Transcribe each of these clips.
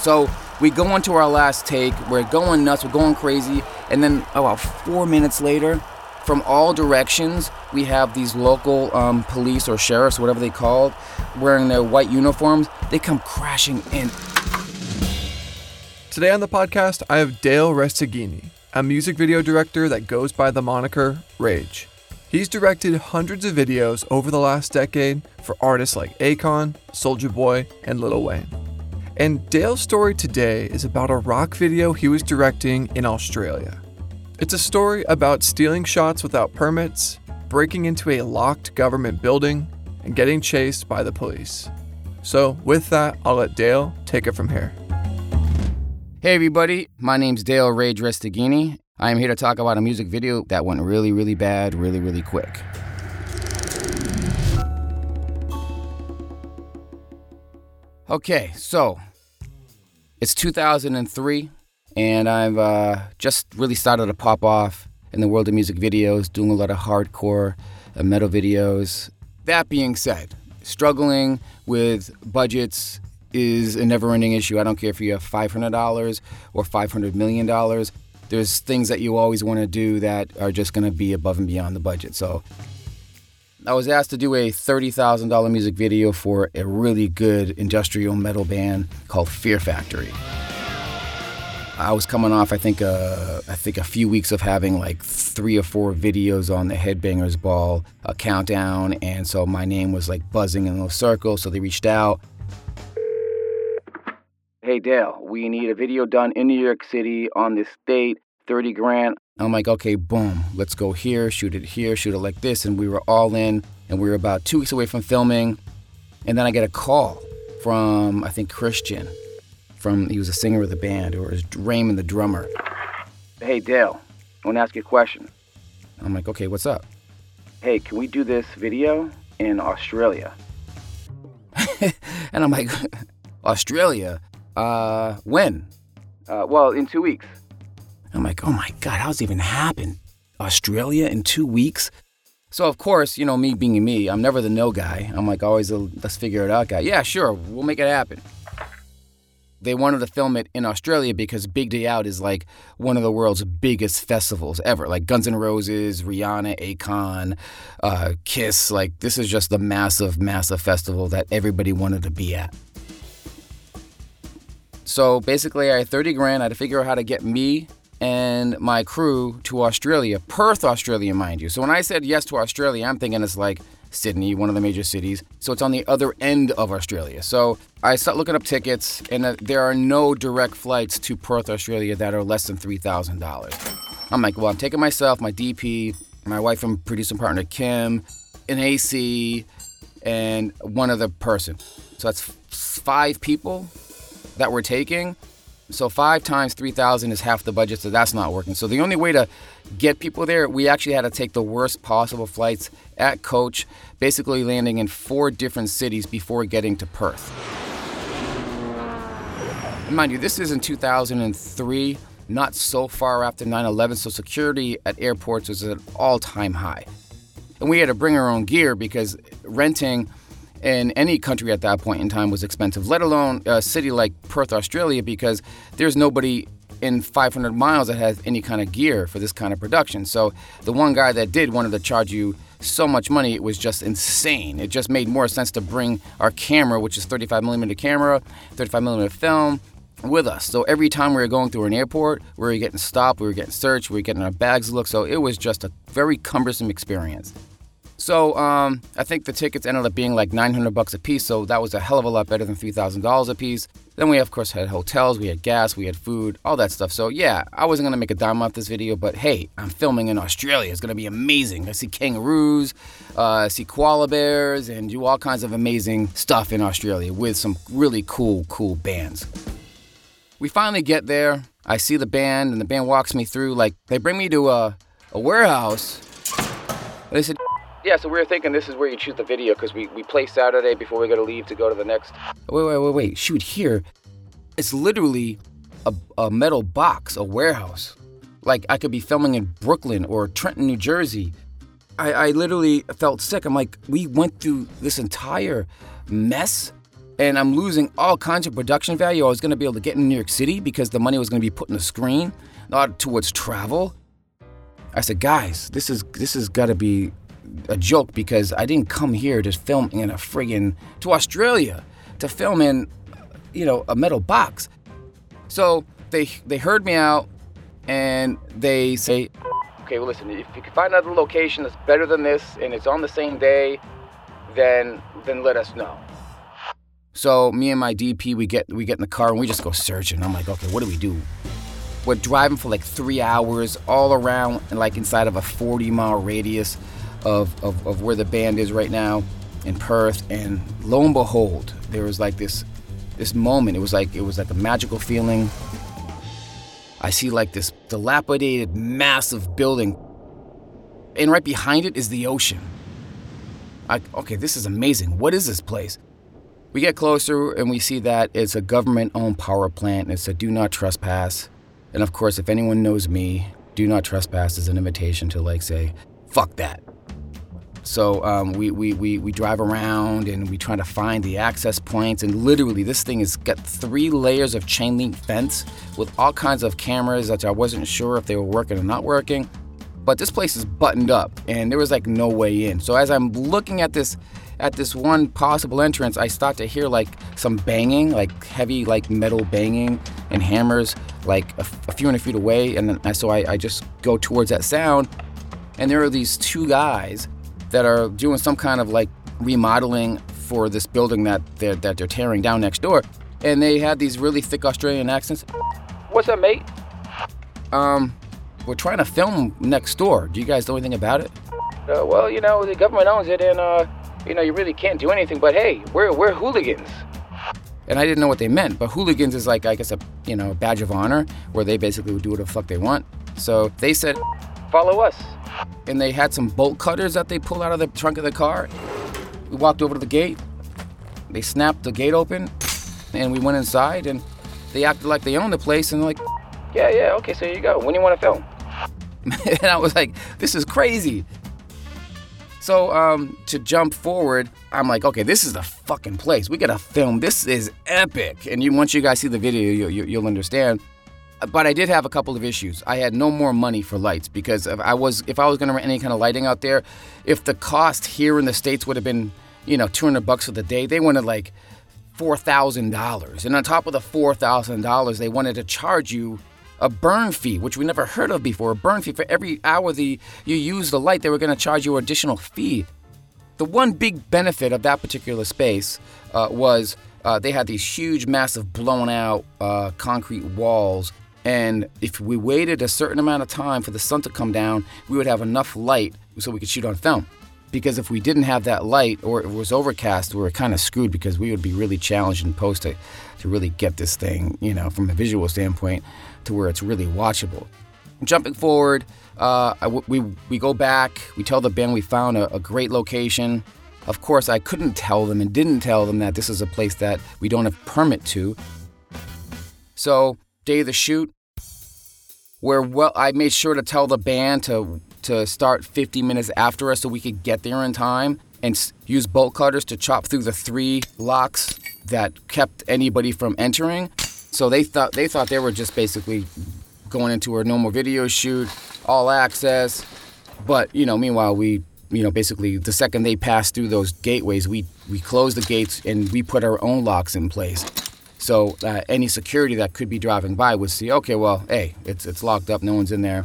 So we go into our last take, we're going nuts, we're going crazy, and then about four minutes later, from all directions, we have these local um, police or sheriffs, whatever they called, wearing their white uniforms. They come crashing in. Today on the podcast, I have Dale Resteghini, a music video director that goes by the moniker Rage. He's directed hundreds of videos over the last decade for artists like Akon, Soulja Boy, and Lil Wayne. And Dale's story today is about a rock video he was directing in Australia. It's a story about stealing shots without permits, breaking into a locked government building, and getting chased by the police. So, with that, I'll let Dale take it from here. Hey everybody, my name's Dale Rage Resteghini. I am here to talk about a music video that went really, really bad, really, really quick. Okay, so it's 2003 and I've uh, just really started to pop off in the world of music videos, doing a lot of hardcore uh, metal videos. That being said, struggling with budgets is a never ending issue. I don't care if you have $500 or $500 million. There's things that you always want to do that are just going to be above and beyond the budget. So I was asked to do a $30,000 music video for a really good industrial metal band called Fear Factory. I was coming off, I think, uh, I think a few weeks of having like three or four videos on the Headbangers Ball a countdown, and so my name was like buzzing in those circles. So they reached out. Hey Dale, we need a video done in New York City on this date, 30 grand. I'm like, okay, boom, let's go here, shoot it here, shoot it like this, and we were all in, and we were about two weeks away from filming, and then I get a call from I think Christian from he was a singer of the band, or is Raymond the drummer. Hey Dale, I want to ask you a question. I'm like, okay, what's up? Hey, can we do this video in Australia? and I'm like, Australia? Uh, when? Uh, well, in two weeks. I'm like, oh my god, how's it even happen? Australia in two weeks? So of course, you know me being me, I'm never the no guy. I'm like always a let's figure it out guy. Yeah, sure, we'll make it happen they wanted to film it in Australia because Big Day Out is like one of the world's biggest festivals ever. Like Guns N' Roses, Rihanna, Akon, uh, Kiss. Like this is just the massive, massive festival that everybody wanted to be at. So basically, I had 30 grand. I had to figure out how to get me and my crew to Australia, Perth, Australia, mind you. So when I said yes to Australia, I'm thinking it's like Sydney, one of the major cities. So it's on the other end of Australia. So I start looking up tickets, and uh, there are no direct flights to Perth, Australia that are less than $3,000. I'm like, well, I'm taking myself, my DP, my wife and producing partner Kim, an AC, and one other person. So that's five people that we're taking. So five times 3,000 is half the budget, so that's not working. So the only way to get people there, we actually had to take the worst possible flights at coach, basically landing in four different cities before getting to Perth. And mind you, this is in 2003, not so far after 9 11, so security at airports was at an all time high. And we had to bring our own gear because renting in any country at that point in time was expensive, let alone a city like Perth, Australia, because there's nobody in 500 miles that has any kind of gear for this kind of production. So the one guy that did wanted to charge you so much money, it was just insane. It just made more sense to bring our camera, which is 35 millimeter camera, 35 millimeter film, with us. So every time we were going through an airport, we were getting stopped, we were getting searched, we were getting our bags looked. So it was just a very cumbersome experience. So um, I think the tickets ended up being like 900 bucks a piece. So that was a hell of a lot better than $3,000 a piece. Then we of course had hotels, we had gas, we had food, all that stuff. So yeah, I wasn't gonna make a dime off this video, but hey, I'm filming in Australia. It's gonna be amazing. I see kangaroos, uh, see koala bears, and do all kinds of amazing stuff in Australia with some really cool, cool bands. We finally get there. I see the band, and the band walks me through. Like they bring me to a, a warehouse. They said, yeah, so we were thinking this is where you shoot the video because we, we play Saturday before we got to leave to go to the next. Wait, wait, wait, wait. Shoot here. It's literally a, a metal box, a warehouse. Like I could be filming in Brooklyn or Trenton, New Jersey. I, I literally felt sick. I'm like, we went through this entire mess and I'm losing all kinds of production value. I was going to be able to get in New York City because the money was going to be put in the screen, not towards travel. I said, guys, this is this has got to be a joke because I didn't come here to film in a friggin' to Australia to film in, you know, a metal box. So they they heard me out, and they say, okay, well, listen, if you can find another location that's better than this and it's on the same day, then then let us know. So me and my DP, we get we get in the car and we just go searching. I'm like, okay, what do we do? We're driving for like three hours all around and like inside of a 40 mile radius of, of, of where the band is right now in Perth. And lo and behold, there was like this this moment. It was like it was like a magical feeling. I see like this dilapidated, massive building, and right behind it is the ocean. I, okay, this is amazing. What is this place? We get closer and we see that it's a government owned power plant. It's a do not trespass. And of course, if anyone knows me, do not trespass is an invitation to like say, fuck that. So um, we, we, we, we drive around and we try to find the access points. And literally, this thing has got three layers of chain link fence with all kinds of cameras that I wasn't sure if they were working or not working. But this place is buttoned up and there was like no way in. So as I'm looking at this at this one possible entrance, I start to hear like some banging, like heavy like metal banging and hammers like a, a few hundred feet away. And then, so I, I just go towards that sound. And there are these two guys that are doing some kind of like remodeling for this building that they're, that they're tearing down next door. And they had these really thick Australian accents. What's up, mate? Um, we're trying to film next door. Do you guys know anything about it? Uh, well, you know, the government owns it, and uh, you know, you really can't do anything. But hey, we're we're hooligans. And I didn't know what they meant, but hooligans is like I guess a you know badge of honor where they basically would do whatever the fuck they want. So they said, follow us and they had some bolt cutters that they pulled out of the trunk of the car. We walked over to the gate. They snapped the gate open, and we went inside, and they acted like they owned the place, and like, yeah, yeah, okay, so here you go. When do you want to film? and I was like, this is crazy. So um, to jump forward, I'm like, okay, this is the fucking place. We gotta film. This is epic. And you, once you guys see the video, you, you, you'll understand but I did have a couple of issues. I had no more money for lights because if I was if I was going to rent any kind of lighting out there, if the cost here in the states would have been you know 200 bucks for the day, they wanted like four thousand dollars, and on top of the four thousand dollars, they wanted to charge you a burn fee, which we never heard of before. A burn fee for every hour the you use the light, they were going to charge you an additional fee. The one big benefit of that particular space uh, was uh, they had these huge, massive, blown out uh, concrete walls and if we waited a certain amount of time for the sun to come down, we would have enough light so we could shoot on film. Because if we didn't have that light or it was overcast, we were kind of screwed because we would be really challenged in post to, to really get this thing, you know, from a visual standpoint to where it's really watchable. Jumping forward, uh, we, we go back, we tell the band we found a, a great location. Of course, I couldn't tell them and didn't tell them that this is a place that we don't have permit to. So, day of the shoot, where well I made sure to tell the band to to start 50 minutes after us so we could get there in time and use bolt cutters to chop through the three locks that kept anybody from entering. So they thought they thought they were just basically going into a normal video shoot, all access. But you know, meanwhile we you know basically the second they passed through those gateways, we we closed the gates and we put our own locks in place. So uh, any security that could be driving by would see, okay, well, hey, it's it's locked up, no one's in there.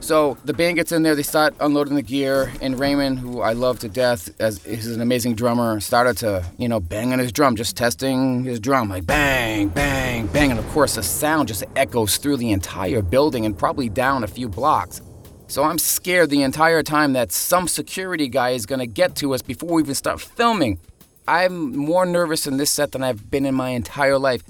So the band gets in there, they start unloading the gear, and Raymond, who I love to death, as he's an amazing drummer, started to, you know, bang on his drum, just testing his drum, like bang, bang, bang, and of course the sound just echoes through the entire building and probably down a few blocks. So I'm scared the entire time that some security guy is gonna get to us before we even start filming. I'm more nervous in this set than I've been in my entire life.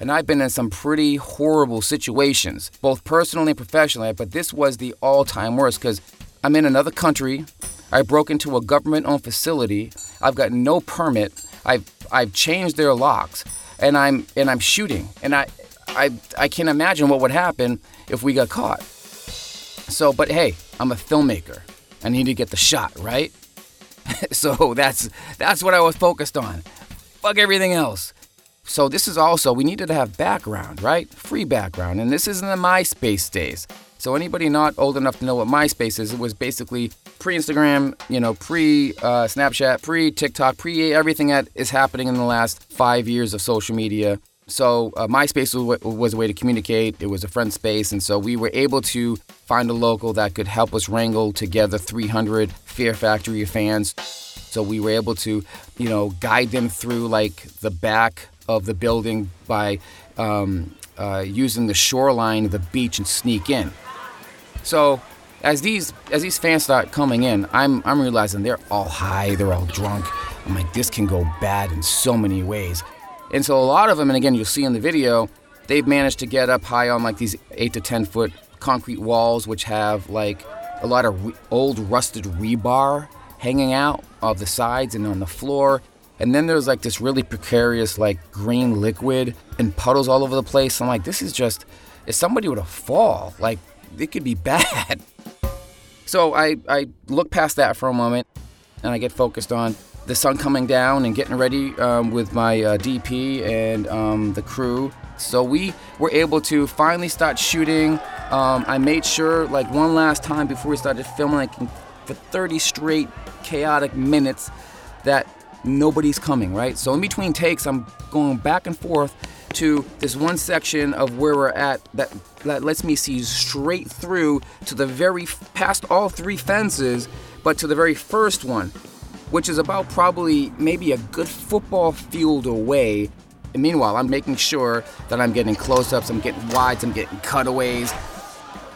And I've been in some pretty horrible situations, both personally and professionally, but this was the all time worst because I'm in another country. I broke into a government owned facility. I've got no permit. I've, I've changed their locks and I'm, and I'm shooting. And I, I, I can't imagine what would happen if we got caught. So, but hey, I'm a filmmaker. I need to get the shot, right? so that's that's what I was focused on. fuck everything else. So this is also we needed to have background, right? Free background, and this isn't the MySpace days. So anybody not old enough to know what MySpace is, it was basically pre-Instagram, you know, pre-Snapchat, uh, pre-TikTok, pre everything that is happening in the last five years of social media. So uh, MySpace was, was a way to communicate. It was a friend space, and so we were able to find a local that could help us wrangle together 300 Fear Factory fans. So we were able to, you know, guide them through like the back of the building by um, uh, using the shoreline of the beach and sneak in. So as these as these fans start coming in, I'm I'm realizing they're all high, they're all drunk. I'm like, this can go bad in so many ways. And so a lot of them, and again, you'll see in the video, they've managed to get up high on like these eight to ten foot concrete walls, which have like a lot of re- old rusted rebar hanging out of the sides and on the floor. And then there's like this really precarious like green liquid and puddles all over the place. I'm like, this is just if somebody were to fall, like it could be bad. So I, I look past that for a moment and I get focused on the sun coming down and getting ready um, with my uh, DP and um, the crew. So we were able to finally start shooting. Um, I made sure, like one last time before we started filming, like for 30 straight chaotic minutes, that nobody's coming, right? So in between takes, I'm going back and forth to this one section of where we're at that, that lets me see straight through to the very past all three fences, but to the very first one, which is about probably maybe a good football field away. And meanwhile, I'm making sure that I'm getting close ups, I'm getting wides, I'm getting cutaways.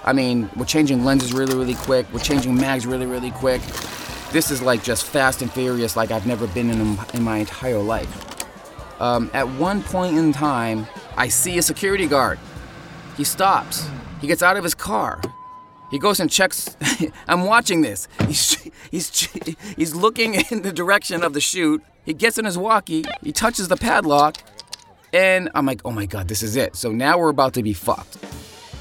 I mean, we're changing lenses really, really quick, we're changing mags really, really quick. This is like just fast and furious, like I've never been in, in my entire life. Um, at one point in time, I see a security guard. He stops. He gets out of his car. He goes and checks. I'm watching this. He's, he's, he's looking in the direction of the shoot. He gets in his walkie. He touches the padlock. And I'm like, oh my God, this is it. So now we're about to be fucked.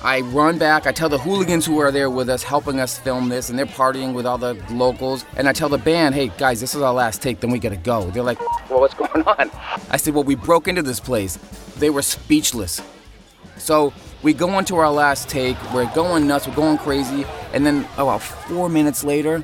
I run back. I tell the hooligans who are there with us, helping us film this, and they're partying with all the locals. And I tell the band, hey, guys, this is our last take, then we gotta go. They're like, well, what's going on? I said, well, we broke into this place. They were speechless. So we go into our last take. We're going nuts. We're going crazy. And then about four minutes later,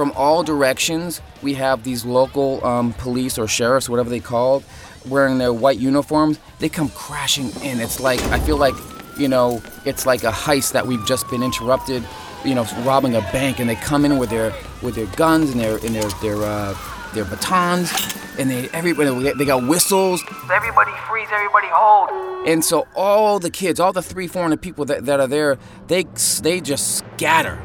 from all directions, we have these local um, police or sheriffs, whatever they called, wearing their white uniforms. They come crashing in. It's like I feel like you know, it's like a heist that we've just been interrupted, you know, robbing a bank, and they come in with their with their guns and their and their their uh, their batons, and they everybody they got whistles. Everybody freeze, everybody hold. And so all the kids, all the three, four hundred people that, that are there, they they just scatter.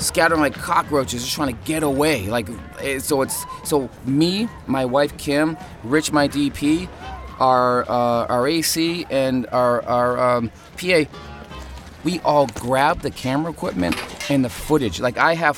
Scattering like cockroaches, just trying to get away. Like, eh, so it's so me, my wife Kim, Rich, my DP, our uh, our AC and our our um, PA, we all grab the camera equipment and the footage. Like I have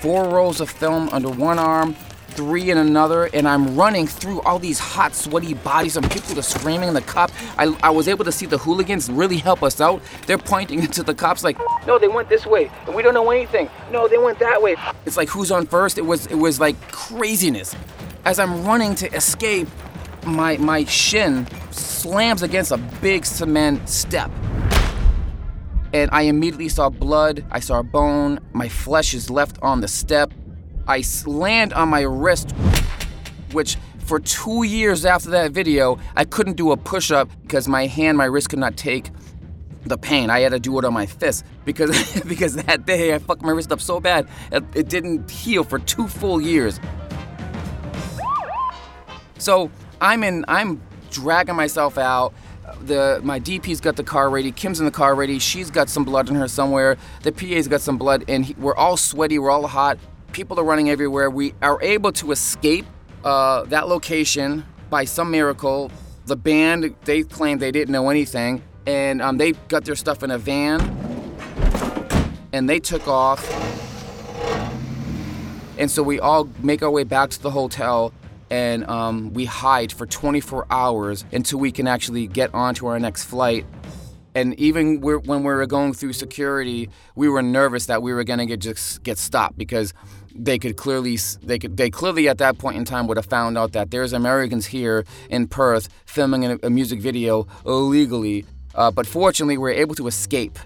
four rolls of film under one arm, three in another, and I'm running through all these hot, sweaty bodies and people are screaming in the cop. I, I was able to see the hooligans really help us out. They're pointing to the cops like, no, they went this way, and we don't know anything. No, they went that way. It's like who's on first? It was it was like craziness. As I'm running to escape, my my shin slams against a big cement step. And I immediately saw blood, I saw a bone, my flesh is left on the step. I land on my wrist, which for two years after that video, I couldn't do a push up because my hand, my wrist could not take the pain. I had to do it on my fist because because that day I fucked my wrist up so bad it, it didn't heal for two full years. So I'm in. I'm dragging myself out. The my DP's got the car ready. Kim's in the car ready. She's got some blood in her somewhere. The PA's got some blood, and we're all sweaty. We're all hot. People are running everywhere. We are able to escape uh, that location by some miracle. The band they claimed they didn't know anything, and um, they got their stuff in a van, and they took off. And so we all make our way back to the hotel and um, we hide for 24 hours until we can actually get onto our next flight. And even we're, when we were going through security, we were nervous that we were gonna get just get stopped because they could clearly they could they clearly at that point in time would have found out that there's Americans here in Perth filming a, a music video illegally. Uh, but fortunately, we were able to escape.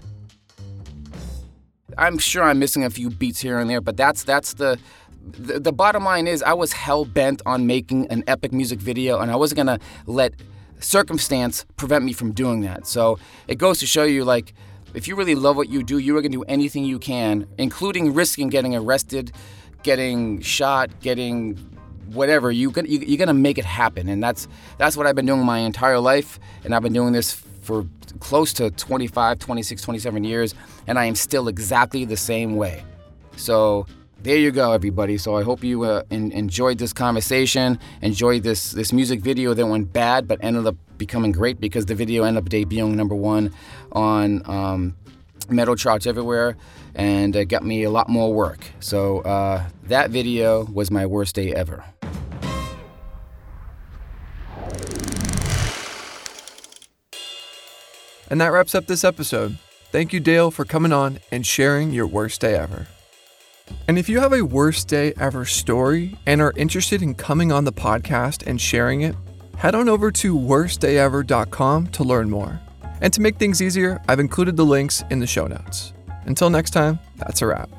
I'm sure I'm missing a few beats here and there, but that's that's the the, the bottom line is I was hell bent on making an epic music video, and I wasn't gonna let circumstance prevent me from doing that. So it goes to show you, like, if you really love what you do, you are gonna do anything you can, including risking getting arrested, getting shot, getting whatever. You can, you, you're gonna make it happen, and that's that's what I've been doing my entire life, and I've been doing this for close to 25, 26, 27 years, and I am still exactly the same way. So there you go, everybody. So I hope you uh, in, enjoyed this conversation, enjoyed this this music video that went bad but ended up becoming great because the video ended up debuting number one on um, metal charts everywhere, and it got me a lot more work. So uh, that video was my worst day ever. And that wraps up this episode. Thank you, Dale, for coming on and sharing your worst day ever. And if you have a worst day ever story and are interested in coming on the podcast and sharing it, head on over to worstdayever.com to learn more. And to make things easier, I've included the links in the show notes. Until next time, that's a wrap.